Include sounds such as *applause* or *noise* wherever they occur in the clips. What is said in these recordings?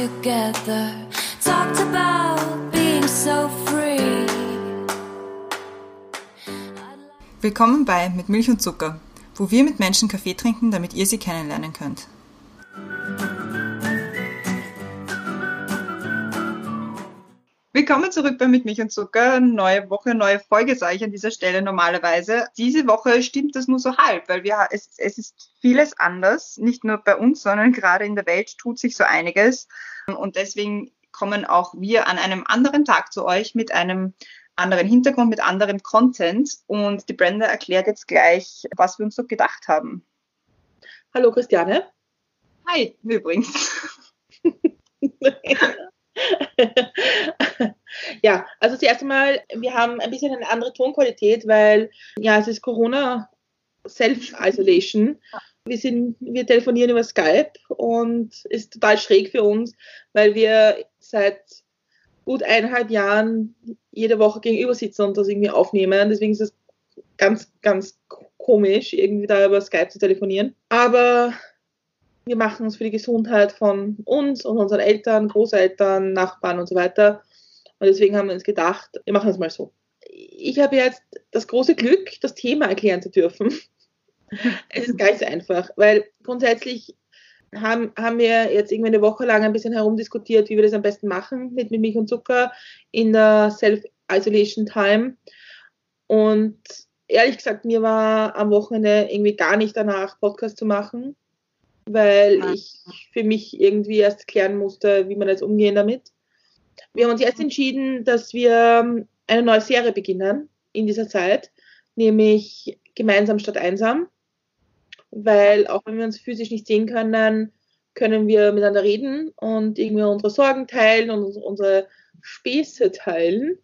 together. Talked about being so free. Willkommen bei Mit Milch und Zucker, wo wir mit Menschen Kaffee trinken, damit ihr sie kennenlernen könnt. Willkommen zurück bei Mit Milch und Zucker. Neue Woche, neue Folge sage ich an dieser Stelle normalerweise. Diese Woche stimmt das nur so halb, weil wir, es, es ist vieles anders. Nicht nur bei uns, sondern gerade in der Welt tut sich so einiges. Und deswegen kommen auch wir an einem anderen Tag zu euch mit einem anderen Hintergrund, mit anderem Content. Und die Brenda erklärt jetzt gleich, was wir uns so gedacht haben. Hallo Christiane. Hi, übrigens. *laughs* ja, also zuerst einmal, wir haben ein bisschen eine andere Tonqualität, weil ja, es ist Corona Self-Isolation. Wir, wir telefonieren über Skype und ist total schräg für uns, weil wir seit gut eineinhalb Jahren jede Woche gegenüber sitzen und das irgendwie aufnehmen. Deswegen ist es ganz, ganz komisch, irgendwie da über Skype zu telefonieren. Aber wir machen es für die Gesundheit von uns und unseren Eltern, Großeltern, Nachbarn und so weiter. Und deswegen haben wir uns gedacht, wir machen es mal so. Ich habe jetzt das große Glück, das Thema erklären zu dürfen. *laughs* es ist gar nicht so einfach, weil grundsätzlich haben, haben wir jetzt irgendwie eine Woche lang ein bisschen herumdiskutiert, wie wir das am besten machen mit, mit Milch und Zucker in der Self-Isolation Time. Und ehrlich gesagt, mir war am Wochenende irgendwie gar nicht danach, Podcast zu machen, weil ja. ich für mich irgendwie erst klären musste, wie man jetzt umgehen damit. Wir haben uns jetzt entschieden, dass wir eine neue Serie beginnen in dieser Zeit, nämlich Gemeinsam statt einsam weil auch wenn wir uns physisch nicht sehen können, können wir miteinander reden und irgendwie unsere Sorgen teilen und unsere Späße teilen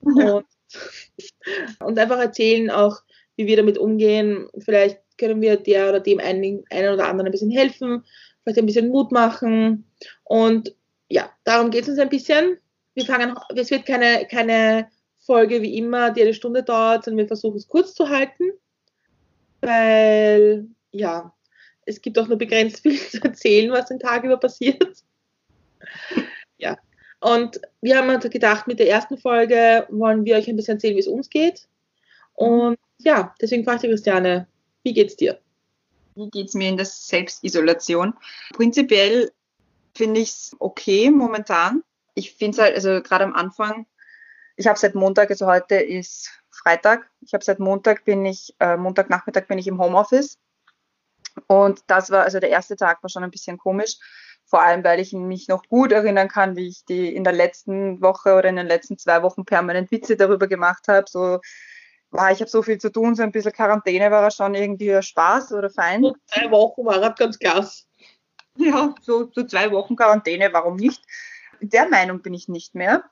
und, *laughs* und einfach erzählen auch, wie wir damit umgehen. Vielleicht können wir der oder dem einen, einen oder anderen ein bisschen helfen, vielleicht ein bisschen Mut machen und ja, darum geht es uns ein bisschen. Wir fangen, es wird keine, keine Folge wie immer, die eine Stunde dauert, sondern wir versuchen es kurz zu halten, weil ja, es gibt auch nur begrenzt viel *laughs* zu erzählen, was den Tag über passiert. ja. Und wir haben uns gedacht, mit der ersten Folge wollen wir euch ein bisschen erzählen, wie es uns geht. Und ja, deswegen frage ich Christiane, wie geht's dir? Wie geht's mir in der Selbstisolation? Prinzipiell finde ich es okay momentan. Ich finde es halt, also gerade am Anfang, ich habe seit Montag, also heute ist Freitag, ich habe seit Montag bin ich, äh, Montagnachmittag bin ich im Homeoffice und das war, also der erste Tag war schon ein bisschen komisch, vor allem weil ich mich noch gut erinnern kann, wie ich die in der letzten Woche oder in den letzten zwei Wochen permanent Witze darüber gemacht habe. So, wow, ich habe so viel zu tun, so ein bisschen Quarantäne war schon irgendwie Spaß oder fein. So zwei Wochen war das ganz klasse. Ja, so, so zwei Wochen Quarantäne, warum nicht? Der Meinung bin ich nicht mehr.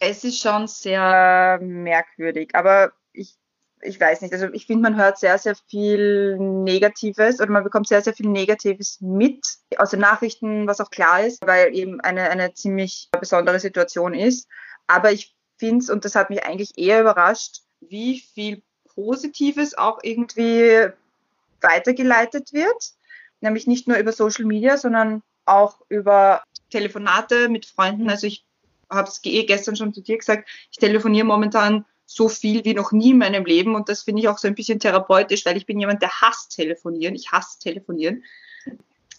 Es ist schon sehr merkwürdig, aber ich ich weiß nicht, also ich finde, man hört sehr, sehr viel Negatives oder man bekommt sehr, sehr viel Negatives mit aus den Nachrichten, was auch klar ist, weil eben eine, eine ziemlich besondere Situation ist. Aber ich finde es, und das hat mich eigentlich eher überrascht, wie viel Positives auch irgendwie weitergeleitet wird. Nämlich nicht nur über Social Media, sondern auch über Telefonate mit Freunden. Also ich habe es eh gestern schon zu dir gesagt, ich telefoniere momentan so viel wie noch nie in meinem Leben und das finde ich auch so ein bisschen therapeutisch, weil ich bin jemand, der hasst telefonieren. Ich hasse telefonieren.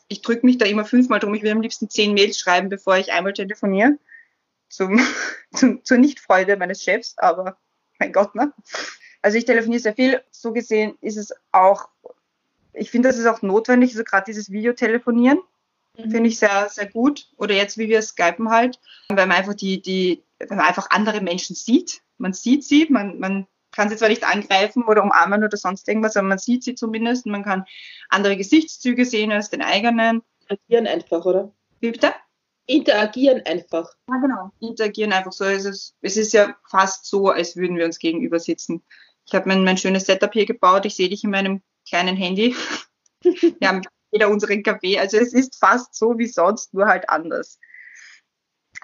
Ich drücke mich da immer fünfmal drum. Ich will am liebsten zehn Mails schreiben, bevor ich einmal telefoniere. Zum, *laughs* zum, zur Nichtfreude meines Chefs, aber mein Gott, ne? Also ich telefoniere sehr viel. So gesehen ist es auch, ich finde, das ist auch notwendig, so gerade dieses Videotelefonieren. Mhm. Finde ich sehr, sehr gut. Oder jetzt, wie wir skypen halt, weil man einfach die, die, wenn man einfach andere Menschen sieht man sieht sie, man, man kann sie zwar nicht angreifen oder umarmen oder sonst irgendwas, aber man sieht sie zumindest. Man kann andere Gesichtszüge sehen als den eigenen. Interagieren einfach, oder? Wie bitte? Interagieren einfach. Ja, genau. Interagieren einfach so. Es ist, es ist ja fast so, als würden wir uns gegenüber sitzen. Ich habe mein, mein schönes Setup hier gebaut. Ich sehe dich in meinem kleinen Handy. *laughs* wir haben jeder unseren Kaffee. Also es ist fast so wie sonst, nur halt anders.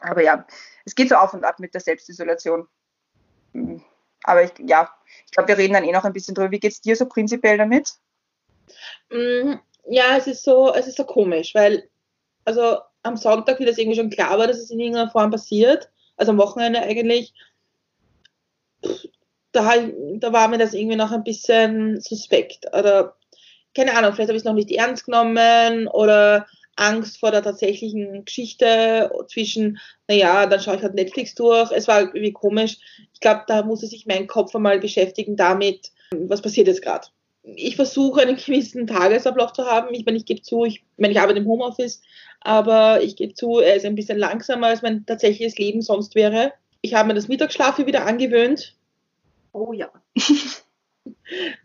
Aber ja, es geht so auf und ab mit der Selbstisolation aber ich, ja, ich glaube, wir reden dann eh noch ein bisschen drüber. Wie geht es dir so prinzipiell damit? Mm, ja, es ist so, es ist so komisch, weil, also am Sonntag, wie das irgendwie schon klar war, dass es in irgendeiner Form passiert, also am Wochenende eigentlich, da, da war mir das irgendwie noch ein bisschen suspekt. Oder keine Ahnung, vielleicht habe ich es noch nicht ernst genommen oder Angst vor der tatsächlichen Geschichte zwischen, naja, dann schaue ich halt Netflix durch. Es war irgendwie komisch. Ich glaube, da musste sich mein Kopf einmal beschäftigen damit, was passiert jetzt gerade. Ich versuche einen gewissen Tagesablauf zu haben. Ich meine, ich gebe zu, ich meine, ich arbeite im Homeoffice, aber ich gebe zu, er ist ein bisschen langsamer, als mein tatsächliches Leben sonst wäre. Ich habe mir das Mittagsschlafen wieder angewöhnt. Oh ja. *laughs*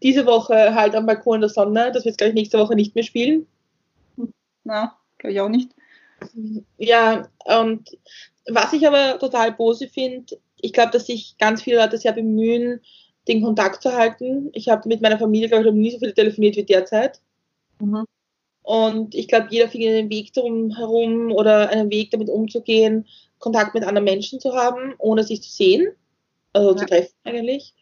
Diese Woche halt am Balkon in der Sonne. Das wird glaube ich nächste Woche nicht mehr spielen. Na, glaube ich auch nicht. Ja, und was ich aber total positiv finde, ich glaube, dass sich ganz viele Leute sehr bemühen, den Kontakt zu halten. Ich habe mit meiner Familie, glaube ich, noch nie so viel telefoniert wie derzeit. Mhm. Und ich glaube, jeder findet einen Weg darum herum oder einen Weg damit umzugehen, Kontakt mit anderen Menschen zu haben, ohne sich zu sehen, also ja. zu treffen eigentlich.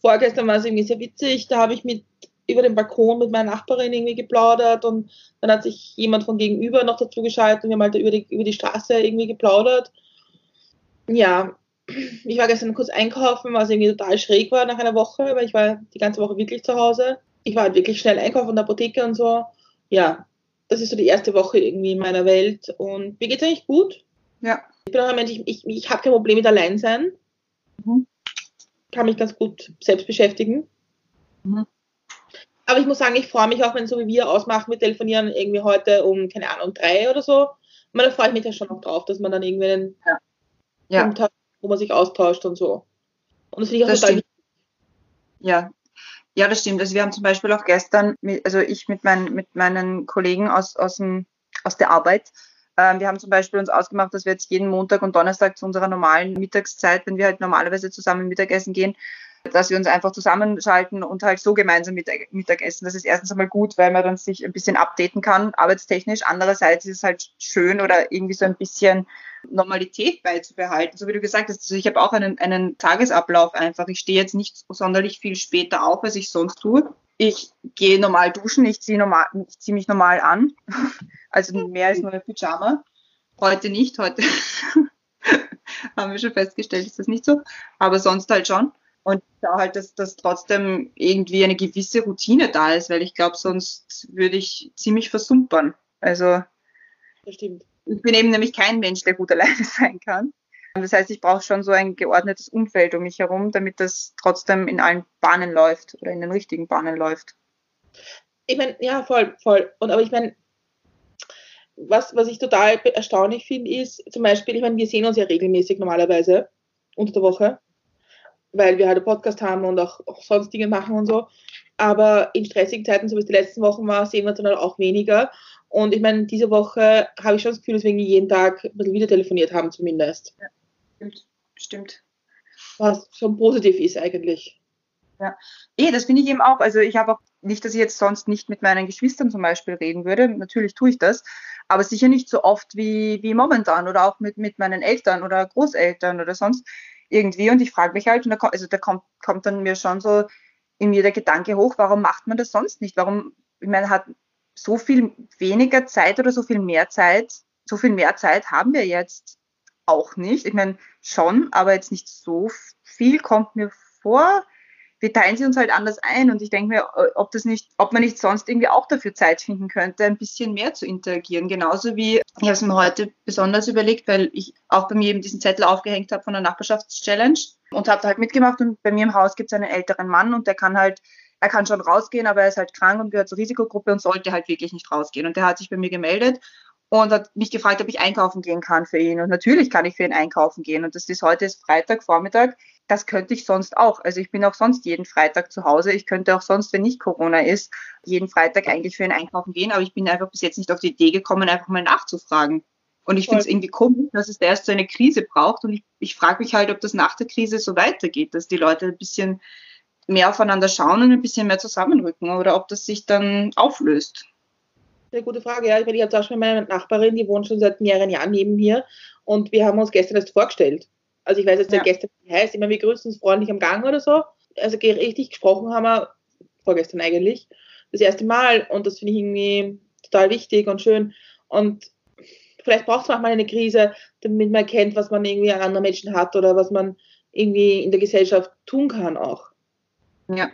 Vorgestern war es irgendwie sehr witzig, da habe ich mit über den Balkon mit meiner Nachbarin irgendwie geplaudert und dann hat sich jemand von gegenüber noch dazu geschaltet und wir haben halt über die, über die Straße irgendwie geplaudert. Ja, ich war gestern kurz einkaufen, was irgendwie total schräg war nach einer Woche, weil ich war die ganze Woche wirklich zu Hause. Ich war halt wirklich schnell einkaufen in der Apotheke und so. Ja, das ist so die erste Woche irgendwie in meiner Welt und mir geht es eigentlich gut. Ja. Ich bin auch ein Mensch, ich, ich, ich habe kein Problem mit Alleinsein. Kann mich ganz gut selbst beschäftigen. Mhm. Aber ich muss sagen, ich freue mich auch, wenn so wie wir ausmachen, wir telefonieren irgendwie heute um, keine Ahnung, drei oder so. Und da freue ich mich ja schon noch drauf, dass man dann irgendwie einen ja. ja. Punkt hat, wo man sich austauscht und so. Und das finde ich auch das total wichtig. Ja. Ja, das stimmt. Also wir haben zum Beispiel auch gestern, mit, also ich mit, mein, mit meinen Kollegen aus, aus, dem, aus der Arbeit, wir haben zum Beispiel uns ausgemacht, dass wir jetzt jeden Montag und Donnerstag zu unserer normalen Mittagszeit, wenn wir halt normalerweise zusammen Mittagessen gehen, dass wir uns einfach zusammenschalten und halt so gemeinsam Mittagessen. Das ist erstens einmal gut, weil man dann sich ein bisschen updaten kann, arbeitstechnisch. Andererseits ist es halt schön oder irgendwie so ein bisschen Normalität beizubehalten. So wie du gesagt hast, also ich habe auch einen, einen Tagesablauf einfach. Ich stehe jetzt nicht sonderlich viel später auf, als ich sonst tue. Ich gehe normal duschen, ich ziehe normal, ich ziehe mich normal an. *laughs* Also mehr als nur ein Pyjama. Heute nicht, heute *laughs* haben wir schon festgestellt, ist das nicht so. Aber sonst halt schon. Und da halt, dass, dass trotzdem irgendwie eine gewisse Routine da ist, weil ich glaube, sonst würde ich ziemlich versumpern. Also das stimmt. ich bin eben nämlich kein Mensch, der gut alleine *laughs* sein kann. Das heißt, ich brauche schon so ein geordnetes Umfeld um mich herum, damit das trotzdem in allen Bahnen läuft oder in den richtigen Bahnen läuft. Ich meine, ja, voll, voll. Und aber ich meine, was, was ich total erstaunlich finde, ist zum Beispiel, ich meine, wir sehen uns ja regelmäßig normalerweise unter der Woche weil wir halt einen Podcast haben und auch, auch sonst Dinge machen und so. Aber in stressigen Zeiten, so wie es die letzten Wochen war, sehen wir uns dann halt auch weniger. Und ich meine, diese Woche habe ich schon das Gefühl, dass wir jeden Tag ein bisschen wieder telefoniert haben, zumindest. Ja, stimmt. stimmt. Was schon positiv ist eigentlich. Ja, eh, das finde ich eben auch. Also ich habe auch nicht, dass ich jetzt sonst nicht mit meinen Geschwistern zum Beispiel reden würde. Natürlich tue ich das, aber sicher nicht so oft wie, wie momentan oder auch mit, mit meinen Eltern oder Großeltern oder sonst irgendwie. Und ich frage mich halt, und da, also da kommt, kommt dann mir schon so in mir der Gedanke hoch, warum macht man das sonst nicht? Warum, ich meine, hat so viel weniger Zeit oder so viel mehr Zeit, so viel mehr Zeit haben wir jetzt auch nicht. Ich meine, schon, aber jetzt nicht so viel kommt mir vor wir teilen sie uns halt anders ein und ich denke mir, äh, ob das nicht, ob man nicht sonst irgendwie auch dafür Zeit finden könnte, ein bisschen mehr zu interagieren. Genauso wie, ich habe es mir heute besonders überlegt, weil ich auch bei mir eben diesen Zettel aufgehängt habe von der Nachbarschaftschallenge und habe da halt mitgemacht und bei mir im Haus gibt es einen älteren Mann und der kann halt er kann schon rausgehen, aber er ist halt krank und gehört zur Risikogruppe und sollte halt wirklich nicht rausgehen. Und der hat sich bei mir gemeldet und hat mich gefragt, ob ich einkaufen gehen kann für ihn. Und natürlich kann ich für ihn einkaufen gehen. Und das ist heute ist Freitag Vormittag das könnte ich sonst auch. Also ich bin auch sonst jeden Freitag zu Hause. Ich könnte auch sonst, wenn nicht Corona ist, jeden Freitag eigentlich für ein Einkaufen gehen. Aber ich bin einfach bis jetzt nicht auf die Idee gekommen, einfach mal nachzufragen. Und ich finde es irgendwie komisch, dass es da erst so eine Krise braucht. Und ich, ich frage mich halt, ob das nach der Krise so weitergeht, dass die Leute ein bisschen mehr aufeinander schauen und ein bisschen mehr zusammenrücken oder ob das sich dann auflöst. Sehr gute Frage. Ja, ich meine, ich habe zum Beispiel meine Nachbarin, die wohnt schon seit mehreren Jahren neben mir und wir haben uns gestern erst vorgestellt. Also ich weiß jetzt ja. gestern, wie heißt, immer wir grüßen uns freundlich am Gang oder so. Also richtig gesprochen haben wir vorgestern eigentlich das erste Mal und das finde ich irgendwie total wichtig und schön. Und vielleicht braucht es manchmal eine Krise, damit man erkennt, was man irgendwie an anderen Menschen hat oder was man irgendwie in der Gesellschaft tun kann auch. Ja.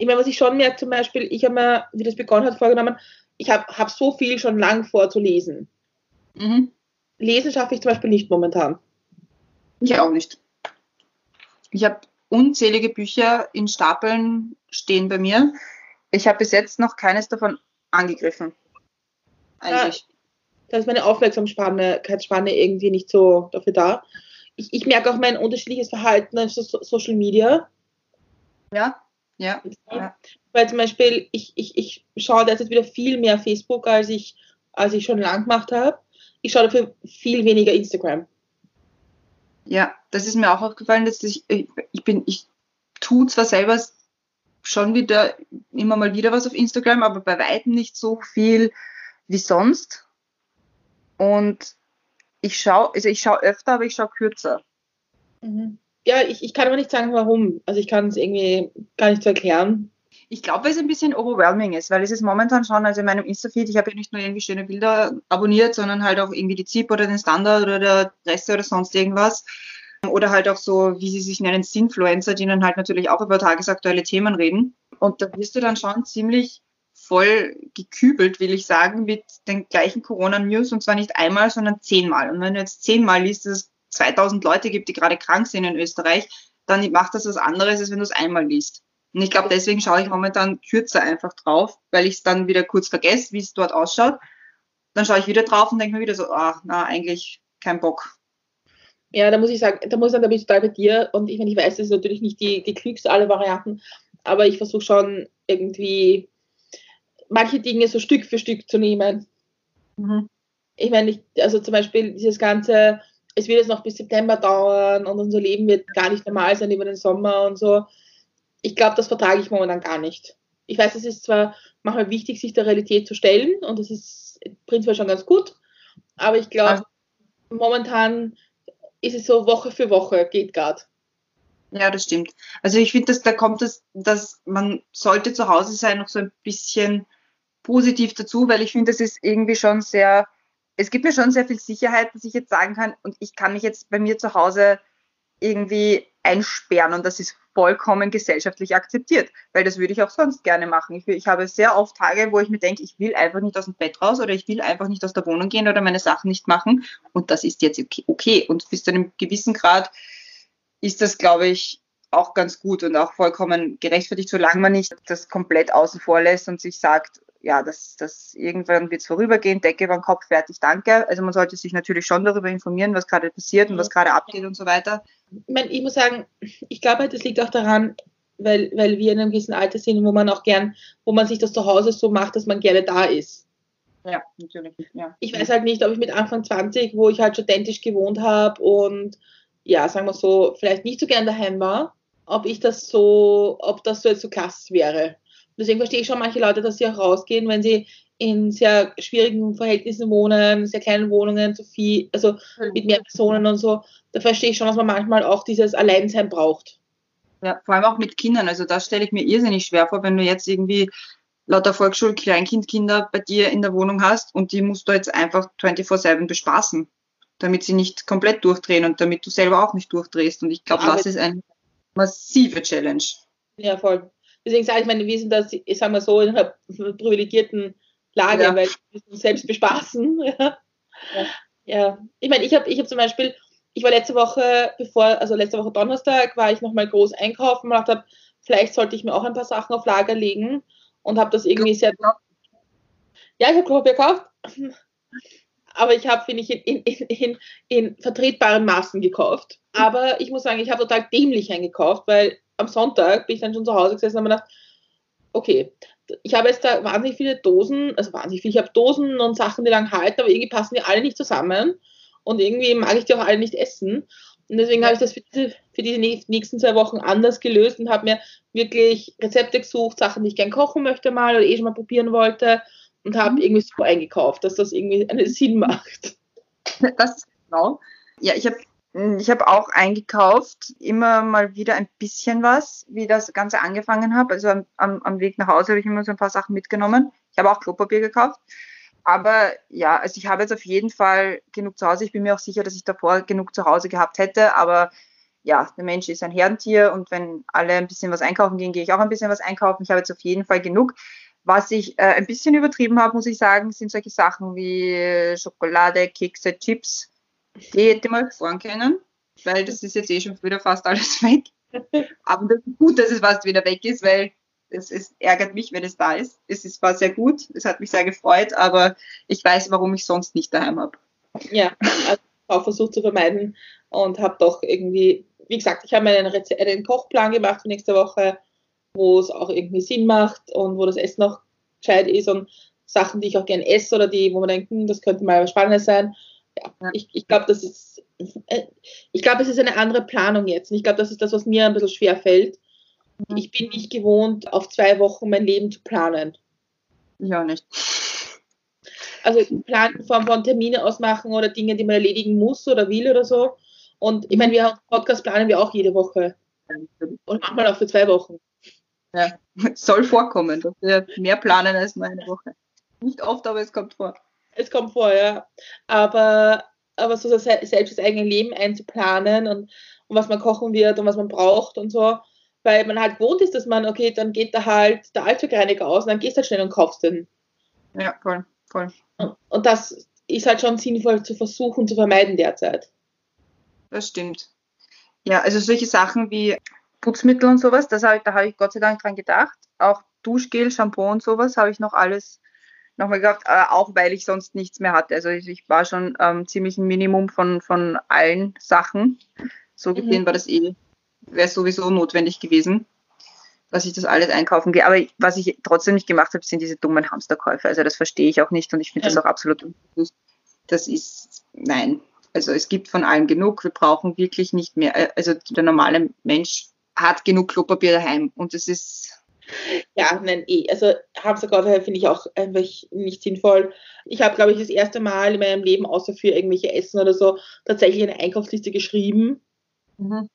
Ich meine, was ich schon merke, zum Beispiel, ich habe mir, wie das begonnen hat, vorgenommen, ich habe hab so viel schon lang vorzulesen. Mhm. Lesen schaffe ich zum Beispiel nicht momentan. Ich auch nicht. Ich habe unzählige Bücher in Stapeln stehen bei mir. Ich habe bis jetzt noch keines davon angegriffen. Eigentlich. Da ist meine Aufmerksamkeitsspanne irgendwie nicht so dafür da. Ich, ich merke auch mein unterschiedliches Verhalten auf so Social Media. Ja, ja. ja. Weil zum Beispiel, ich, ich, ich schaue derzeit wieder viel mehr Facebook, als ich, als ich schon lang gemacht habe. Ich schaue dafür viel weniger Instagram. Ja, das ist mir auch aufgefallen, dass ich, ich bin, ich tue zwar selber schon wieder immer mal wieder was auf Instagram, aber bei weitem nicht so viel wie sonst. Und ich schaue, also ich schaue öfter, aber ich schaue kürzer. Mhm. Ja, ich, ich kann aber nicht sagen, warum. Also ich kann es irgendwie gar nicht so erklären. Ich glaube, weil es ein bisschen overwhelming ist, weil es ist momentan schon, also in meinem Insta-Feed, ich habe ja nicht nur irgendwie schöne Bilder abonniert, sondern halt auch irgendwie die ZIP oder den Standard oder der Presse oder sonst irgendwas. Oder halt auch so, wie sie sich nennen, Sinfluencer, die dann halt natürlich auch über tagesaktuelle Themen reden. Und da wirst du dann schon ziemlich voll gekübelt, will ich sagen, mit den gleichen Corona-News und zwar nicht einmal, sondern zehnmal. Und wenn du jetzt zehnmal liest, dass es 2000 Leute gibt, die gerade krank sind in Österreich, dann macht das was anderes, als wenn du es einmal liest. Und ich glaube, deswegen schaue ich momentan kürzer einfach drauf, weil ich es dann wieder kurz vergesse, wie es dort ausschaut. Dann schaue ich wieder drauf und denke mir wieder so, ach, na, eigentlich kein Bock. Ja, da muss ich sagen, da muss ich sagen, da bin ich total bei dir. Und ich ich weiß, das ist natürlich nicht die, die klügste aller Varianten, aber ich versuche schon irgendwie manche Dinge so Stück für Stück zu nehmen. Mhm. Ich meine, ich, also zum Beispiel dieses ganze, es wird jetzt noch bis September dauern und unser Leben wird gar nicht normal sein über den Sommer und so. Ich glaube, das vertrage ich momentan gar nicht. Ich weiß, es ist zwar manchmal wichtig, sich der Realität zu stellen und das ist prinzipiell schon ganz gut, aber ich glaube, momentan ist es so Woche für Woche, geht gerade. Ja, das stimmt. Also ich finde, dass da kommt es, dass man sollte zu Hause sein noch so ein bisschen positiv dazu, weil ich finde, das ist irgendwie schon sehr, es gibt mir schon sehr viel Sicherheit, dass ich jetzt sagen kann, und ich kann mich jetzt bei mir zu Hause irgendwie einsperren und das ist vollkommen gesellschaftlich akzeptiert, weil das würde ich auch sonst gerne machen. Ich, ich habe sehr oft Tage, wo ich mir denke, ich will einfach nicht aus dem Bett raus oder ich will einfach nicht aus der Wohnung gehen oder meine Sachen nicht machen und das ist jetzt okay. okay. Und bis zu einem gewissen Grad ist das, glaube ich, auch ganz gut und auch vollkommen gerechtfertigt, solange man nicht das komplett außen vor lässt und sich sagt, ja, das, das irgendwann wird es vorübergehen, Decke über den Kopf, fertig, danke. Also man sollte sich natürlich schon darüber informieren, was gerade passiert und was gerade abgeht und so weiter. Ich, meine, ich muss sagen, ich glaube, das liegt auch daran, weil, weil wir in einem gewissen Alter sind, wo man auch gern, wo man sich das zu Hause so macht, dass man gerne da ist. Ja, natürlich. Ja. Ich weiß halt nicht, ob ich mit Anfang 20, wo ich halt studentisch gewohnt habe und ja, sagen wir so, vielleicht nicht so gern daheim war, ob ich das so, ob das so jetzt so klasse wäre. Deswegen verstehe ich schon manche Leute, dass sie auch rausgehen, wenn sie in sehr schwierigen Verhältnissen wohnen, sehr kleinen Wohnungen, so viel, also mit mehr Personen und so. Da verstehe ich schon, dass man manchmal auch dieses Alleinsein braucht. Ja, vor allem auch mit Kindern. Also das stelle ich mir irrsinnig schwer vor, wenn du jetzt irgendwie lauter Volksschul-Kleinkindkinder bei dir in der Wohnung hast und die musst du jetzt einfach 24-7 bespaßen, damit sie nicht komplett durchdrehen und damit du selber auch nicht durchdrehst. Und ich glaube, das ist eine massive Challenge. Ja, voll. Deswegen sage ich, meine, wir sind das, ich sage mal so, in einer privilegierten Lage, ja. weil wir uns selbst bespaßen. *laughs* Ja. ja. ja. Ich meine, ich habe ich hab zum Beispiel, ich war letzte Woche, bevor, also letzte Woche Donnerstag, war ich nochmal groß einkaufen und dachte, vielleicht sollte ich mir auch ein paar Sachen auf Lager legen und habe das irgendwie sehr. Ja, ich habe Klopapier gekauft. Aber ich habe, finde ich, in, in, in, in vertretbaren Maßen gekauft. Aber ich muss sagen, ich habe total dämlich eingekauft, weil am Sonntag bin ich dann schon zu Hause gesessen und habe gedacht, okay, ich habe jetzt da wahnsinnig viele Dosen, also wahnsinnig viel, ich habe Dosen und Sachen, die lang halten, aber irgendwie passen die alle nicht zusammen und irgendwie mag ich die auch alle nicht essen. Und deswegen habe ich das für diese, für diese nächsten zwei Wochen anders gelöst und habe mir wirklich Rezepte gesucht, Sachen, die ich gern kochen möchte mal oder eh schon mal probieren wollte und habe mhm. irgendwie so eingekauft, dass das irgendwie einen Sinn macht. Das genau. Ja, ich habe ich habe auch eingekauft, immer mal wieder ein bisschen was, wie das Ganze angefangen habe. Also am, am Weg nach Hause habe ich immer so ein paar Sachen mitgenommen. Ich habe auch Klopapier gekauft. aber ja, also ich habe jetzt auf jeden Fall genug zu Hause. Ich bin mir auch sicher, dass ich davor genug zu Hause gehabt hätte, aber ja, der Mensch ist ein Herdentier und wenn alle ein bisschen was einkaufen gehen, gehe ich auch ein bisschen was einkaufen. Ich habe jetzt auf jeden Fall genug. Was ich äh, ein bisschen übertrieben habe, muss ich sagen, sind solche Sachen wie Schokolade, Kekse, Chips. Die hätte ich mal fahren können, weil das ist jetzt eh schon wieder fast alles *laughs* weg. Aber das ist gut, dass es fast wieder weg ist, weil es, es ärgert mich, wenn es da ist. Es ist, war sehr gut, es hat mich sehr gefreut, aber ich weiß, warum ich sonst nicht daheim habe. Ja, also auch versucht zu vermeiden und habe doch irgendwie, wie gesagt, ich habe mir einen, einen Kochplan gemacht für nächste Woche, wo es auch irgendwie Sinn macht und wo das Essen auch gescheit ist und Sachen, die ich auch gerne esse oder die, wo man denkt, hm, das könnte mal was Spannendes sein. Ja, ich, ich glaube, das ist, äh, ich glaube, es ist eine andere Planung jetzt. Und ich glaube, das ist das, was mir ein bisschen schwer fällt. Ich bin nicht gewohnt, auf zwei Wochen mein Leben zu planen. Ja, nicht. Also Plan in Form von Termine ausmachen oder Dinge, die man erledigen muss oder will oder so. Und ich meine, wir haben Podcast planen wir auch jede Woche. Und manchmal auch für zwei Wochen. Ja, *laughs* soll vorkommen, dass wir mehr planen als nur eine Woche. Nicht oft, aber es kommt vor. Es kommt vor, ja. Aber, aber so selbst das eigene Leben einzuplanen und, und was man kochen wird und was man braucht und so, weil man halt gewohnt ist, dass man, okay, dann geht da halt der Allzweckreiniger aus und dann gehst du halt schnell und kaufst den. Ja, voll, voll. Und das ist halt schon sinnvoll zu versuchen zu vermeiden derzeit. Das stimmt. Ja, also solche Sachen wie Putzmittel und sowas, das hab ich, da habe ich Gott sei Dank dran gedacht. Auch Duschgel, Shampoo und sowas habe ich noch alles nochmal gehabt, äh, auch weil ich sonst nichts mehr hatte. Also ich, war schon ähm, ziemlich ein Minimum von, von allen Sachen. So gesehen mhm. war das eh, wäre sowieso notwendig gewesen, dass ich das alles einkaufen gehe. Aber was ich trotzdem nicht gemacht habe, sind diese dummen Hamsterkäufe. Also das verstehe ich auch nicht und ich finde ja. das auch absolut unbewusst. Das ist, nein. Also es gibt von allem genug. Wir brauchen wirklich nicht mehr. Äh, also der normale Mensch hat genug Klopapier daheim und es ist ja, nein, eh. Also Hamsterkäufe finde ich auch einfach nicht sinnvoll. Ich habe, glaube ich, das erste Mal in meinem Leben, außer für irgendwelche Essen oder so, tatsächlich eine Einkaufsliste geschrieben. Mhm.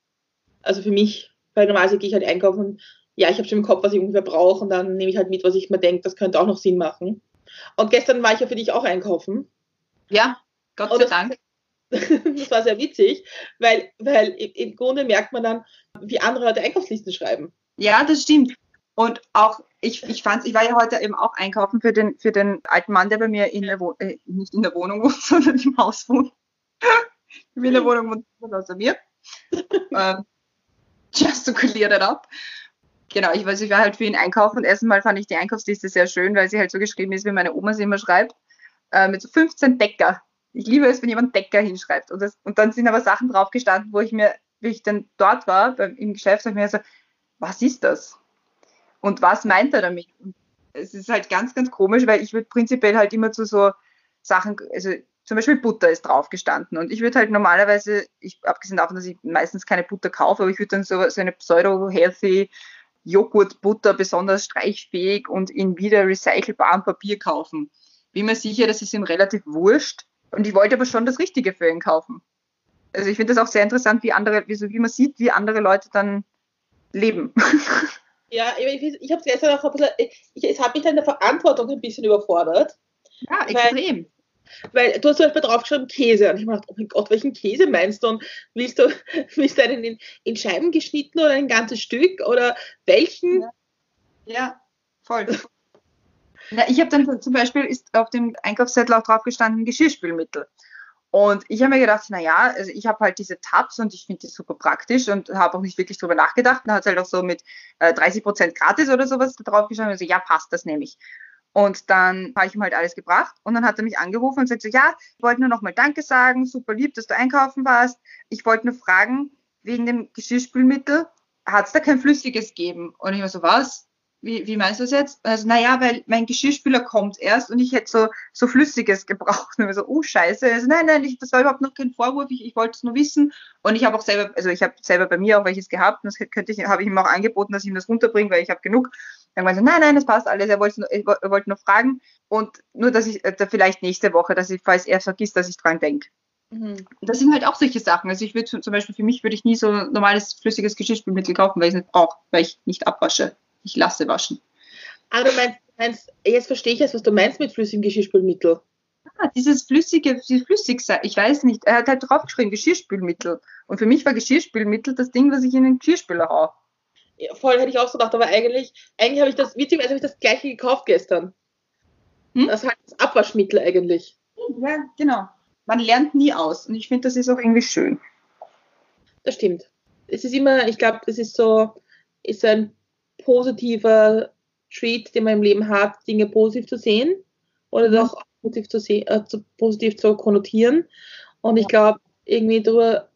Also für mich, weil normalerweise gehe ich halt einkaufen und ja, ich habe schon im Kopf, was ich ungefähr brauche und dann nehme ich halt mit, was ich mir denke, das könnte auch noch Sinn machen. Und gestern war ich ja für dich auch einkaufen. Ja, Gott sei Dank. *laughs* das war sehr witzig, weil, weil im Grunde merkt man dann, wie andere Leute Einkaufslisten schreiben. Ja, das stimmt. Und auch, ich, ich fand ich war ja heute eben auch einkaufen für den, für den alten Mann, der bei mir in der Wohnung, äh, nicht in der Wohnung wohnt, *laughs* sondern im Haus wohnt. in der Wohnung wohnt außer mir. ähm, just to clear that up. Genau, ich weiß, ich war halt für ihn einkaufen und erstens mal fand ich die Einkaufsliste sehr schön, weil sie halt so geschrieben ist, wie meine Oma sie immer schreibt, äh, mit so 15 Decker. Ich liebe es, wenn jemand Decker hinschreibt. Und, das, und dann sind aber Sachen drauf gestanden, wo ich mir, wie ich dann dort war, beim, im Geschäft, habe ich mir so, was ist das? Und was meint er damit? es ist halt ganz, ganz komisch, weil ich würde prinzipiell halt immer zu so Sachen, also zum Beispiel Butter ist drauf gestanden. Und ich würde halt normalerweise, ich, abgesehen davon, dass ich meistens keine Butter kaufe, aber ich würde dann so, so eine pseudo-healthy Joghurtbutter, besonders streichfähig und in wieder recycelbarem Papier kaufen. Bin mir sicher, das ist ihm relativ wurscht. Und ich wollte aber schon das Richtige für ihn kaufen. Also ich finde das auch sehr interessant, wie andere, wie, so, wie man sieht, wie andere Leute dann leben. *laughs* Ja, ich, ich habe es gestern auch ein bisschen, ich, es hat mich dann in der Verantwortung ein bisschen überfordert. Ja, extrem. Weil, weil du hast zum Beispiel draufgeschrieben Käse. Und ich habe gedacht, oh mein Gott, welchen Käse meinst du? Und willst du, *laughs* willst du einen in, in Scheiben geschnitten oder ein ganzes Stück? Oder welchen? Ja, ja voll. Na, ich habe dann zum Beispiel ist auf dem Einkaufszettel auch drauf gestanden Geschirrspülmittel. Und ich habe mir gedacht, naja, also ich habe halt diese Tabs und ich finde die super praktisch und habe auch nicht wirklich drüber nachgedacht. Dann hat es halt auch so mit äh, 30 Prozent gratis oder sowas da drauf geschrieben. Also ja, passt, das nehme ich. Und dann habe ich ihm halt alles gebracht und dann hat er mich angerufen und sagt so, ja, ich wollte nur nochmal Danke sagen, super lieb, dass du einkaufen warst. Ich wollte nur fragen, wegen dem Geschirrspülmittel, hat es da kein Flüssiges gegeben? Und ich war so, was? Wie, wie meinst du das jetzt? Also, naja, weil mein Geschirrspüler kommt erst und ich hätte so, so Flüssiges gebraucht. Und ich so, oh Scheiße. Also, nein, nein, ich, das war überhaupt noch kein Vorwurf, ich, ich wollte es nur wissen. Und ich habe auch selber, also ich habe selber bei mir auch welches gehabt und das könnte ich, habe ich ihm auch angeboten, dass ich ihm das runterbringe, weil ich habe genug. Dann war so, nein, nein, das passt alles. Er wollte nur, er wollte nur fragen. Und nur, dass ich äh, vielleicht nächste Woche, dass ich, falls er vergisst, dass ich dran denke. Mhm. Das sind halt auch solche Sachen. Also ich würde zum Beispiel für mich würde ich nie so normales flüssiges Geschirrspülmittel kaufen, weil ich es nicht brauche, weil ich nicht abwasche ich lasse waschen. Aber du meinst meinst, jetzt verstehe ich jetzt, was du meinst mit flüssigem Geschirrspülmittel. Ah, dieses flüssige, dieses flüssig, ich weiß nicht, er hat halt draufgeschrieben, Geschirrspülmittel. Und für mich war Geschirrspülmittel das Ding, was ich in den Geschirrspüler hau. Ja, voll hätte ich auch so gedacht, aber eigentlich, eigentlich habe ich das, witzigerweise habe ich das gleiche gekauft gestern. Hm? Das heißt das Abwaschmittel eigentlich. Ja, genau. Man lernt nie aus. Und ich finde, das ist auch irgendwie schön. Das stimmt. Es ist immer, ich glaube, das ist so, ist ein positiver Treat, den man im Leben hat, Dinge positiv zu sehen oder doch auch positiv zu sehen, äh, zu, positiv zu konnotieren. Und ich glaube, irgendwie darüber,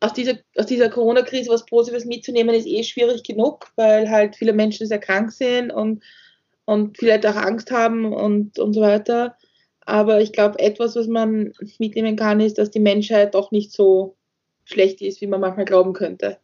aus dieser, aus dieser Corona-Krise was Positives mitzunehmen, ist eh schwierig genug, weil halt viele Menschen sehr krank sind und, und vielleicht auch Angst haben und, und so weiter. Aber ich glaube, etwas, was man mitnehmen kann, ist, dass die Menschheit doch nicht so schlecht ist, wie man manchmal glauben könnte.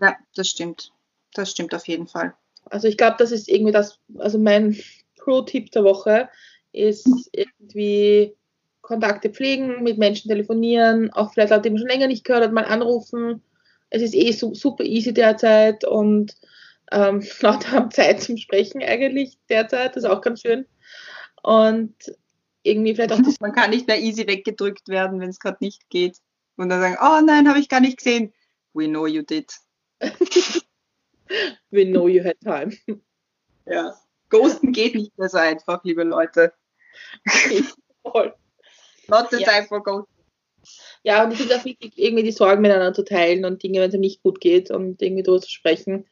Ja, das stimmt. Das stimmt auf jeden Fall. Also ich glaube, das ist irgendwie das, also mein Pro-Tipp der Woche ist irgendwie Kontakte pflegen, mit Menschen telefonieren, auch vielleicht Leute, die man schon länger nicht gehört hat, mal anrufen. Es ist eh su super easy derzeit und ähm, *laughs* Leute haben Zeit zum Sprechen eigentlich derzeit, das ist auch ganz schön. Und irgendwie vielleicht auch das. *laughs* Man kann nicht mehr easy weggedrückt werden, wenn es gerade nicht geht. Und dann sagen, oh nein, habe ich gar nicht gesehen. We know you did. *laughs* We know you had time. *laughs* Ja. Ghosten geht nicht mehr so einfach, liebe Leute. Voll. Not the Ja. time for ghosting. Ja, und ich finde auch wichtig, irgendwie die Sorgen miteinander zu teilen und Dinge, wenn es einem nicht gut geht und irgendwie darüber zu sprechen.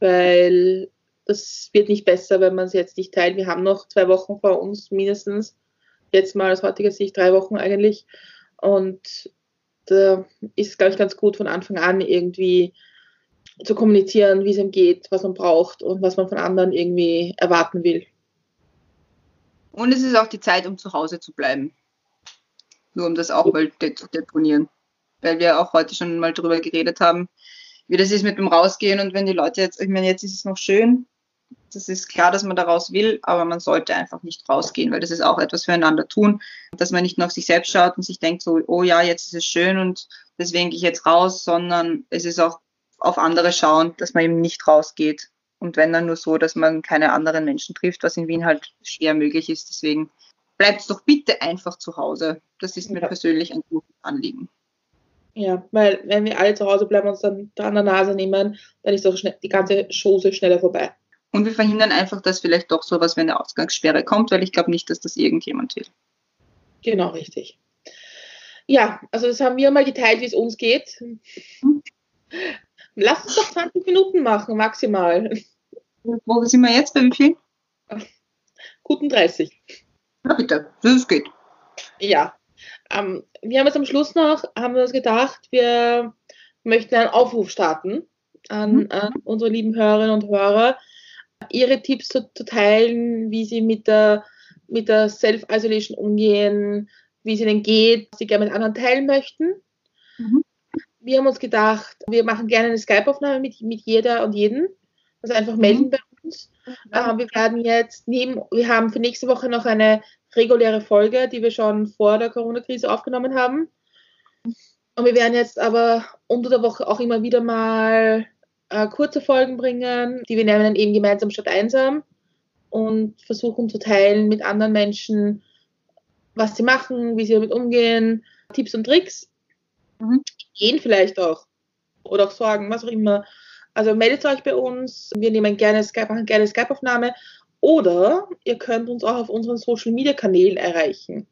Weil das wird nicht besser, wenn man es jetzt nicht teilt. Wir haben noch zwei Wochen vor uns mindestens. Jetzt mal aus heutiger Sicht drei Wochen eigentlich. Und da ist es, glaube ich, ganz gut von Anfang an irgendwie zu kommunizieren, wie es ihm geht, was man braucht und was man von anderen irgendwie erwarten will. Und es ist auch die Zeit, um zu Hause zu bleiben. Nur um das auch mal zu deponieren. Weil wir auch heute schon mal drüber geredet haben, wie das ist mit dem Rausgehen und wenn die Leute jetzt, ich meine, jetzt ist es noch schön. Das ist klar, dass man da raus will, aber man sollte einfach nicht rausgehen, weil das ist auch etwas füreinander tun, dass man nicht nur auf sich selbst schaut und sich denkt so, oh ja, jetzt ist es schön und deswegen gehe ich jetzt raus, sondern es ist auch auf andere schauen, dass man eben nicht rausgeht. Und wenn dann nur so, dass man keine anderen Menschen trifft, was in Wien halt schwer möglich ist. Deswegen bleibt doch bitte einfach zu Hause. Das ist mir Ja. persönlich ein gutes Anliegen. Ja, weil wenn wir alle zu Hause bleiben und uns dann da an der Nase nehmen, dann ist schnell, die ganze Chose schneller vorbei. Und wir verhindern einfach, dass vielleicht doch sowas wie eine Ausgangssperre kommt, weil ich glaube nicht, dass das irgendjemand will. Genau, richtig. Ja, also das haben wir mal geteilt, wie es uns geht. Lass uns doch 20 Minuten machen, maximal. Wo sind wir jetzt? Bei wie viel? Guten 30. Na bitte, das geht. Ja. Ähm, wir haben jetzt am Schluss noch, haben wir uns gedacht, wir möchten einen Aufruf starten an, Mhm. an unsere lieben Hörerinnen und Hörer, ihre Tipps zu, zu teilen, wie sie mit der, mit der Self-Isolation umgehen, wie es ihnen geht, was sie gerne mit anderen teilen möchten. Mhm. Wir haben uns gedacht, wir machen gerne eine Skype-Aufnahme mit, mit jeder und jeden. Also einfach melden bei uns. Äh, wir werden jetzt neben, wir haben für nächste Woche noch eine reguläre Folge, die wir schon vor der Corona-Krise aufgenommen haben. Und wir werden jetzt aber unter der Woche auch immer wieder mal äh, kurze Folgen bringen, die wir nennen dann eben gemeinsam statt einsam und versuchen zu teilen mit anderen Menschen, was sie machen, wie sie damit umgehen, Tipps und Tricks, Mhm. gehen vielleicht auch oder auch Sorgen, was auch immer. Also meldet euch bei uns, wir nehmen gerne Skype, machen gerne Skype-Aufnahme oder ihr könnt uns auch auf unseren Social-Media-Kanälen erreichen.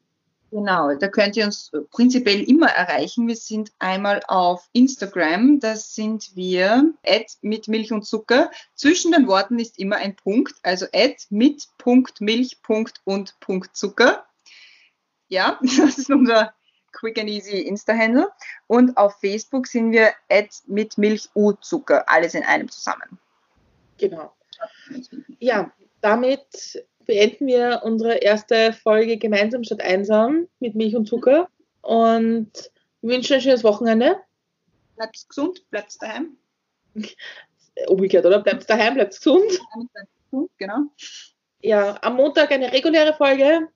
Genau, da könnt ihr uns prinzipiell immer erreichen. Wir sind einmal auf Instagram, das sind wir at mit Milch und Zucker. Zwischen den Worten ist immer ein Punkt, also at mit Punkt Milch Punkt und Punkt Zucker. Ja, *laughs* das ist unser quick and easy Insta-Handle. Und auf Facebook sind wir at mit Milch u Zucker, alles in einem zusammen. Genau. Ja, damit beenden wir unsere erste Folge gemeinsam statt einsam mit Milch und Zucker und wünschen ein schönes Wochenende. Bleibt gesund, bleibt daheim. *laughs* Umgekehrt, oder? Bleibt daheim, bleibt gesund. Genau. Ja, am Montag eine reguläre Folge.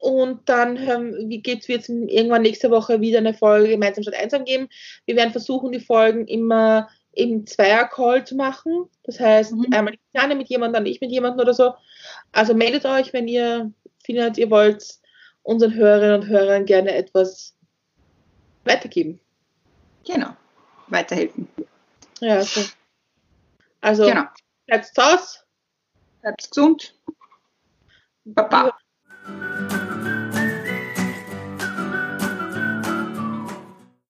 Und dann ähm, wie geht's, wird es irgendwann nächste Woche wieder eine Folge gemeinsam statt einsam geben. Wir werden versuchen, die Folgen immer eben Zweier-Call zu machen. Das heißt, Mhm. einmal die Christiane mit jemandem, dann ich mit jemandem oder so. Also meldet euch, wenn ihr findet, ihr wollt unseren Hörerinnen und Hörern gerne etwas weitergeben. Genau. Weiterhelfen. Ja, so. Also Genau. bleibt Hause. Bleibt gesund. Baba.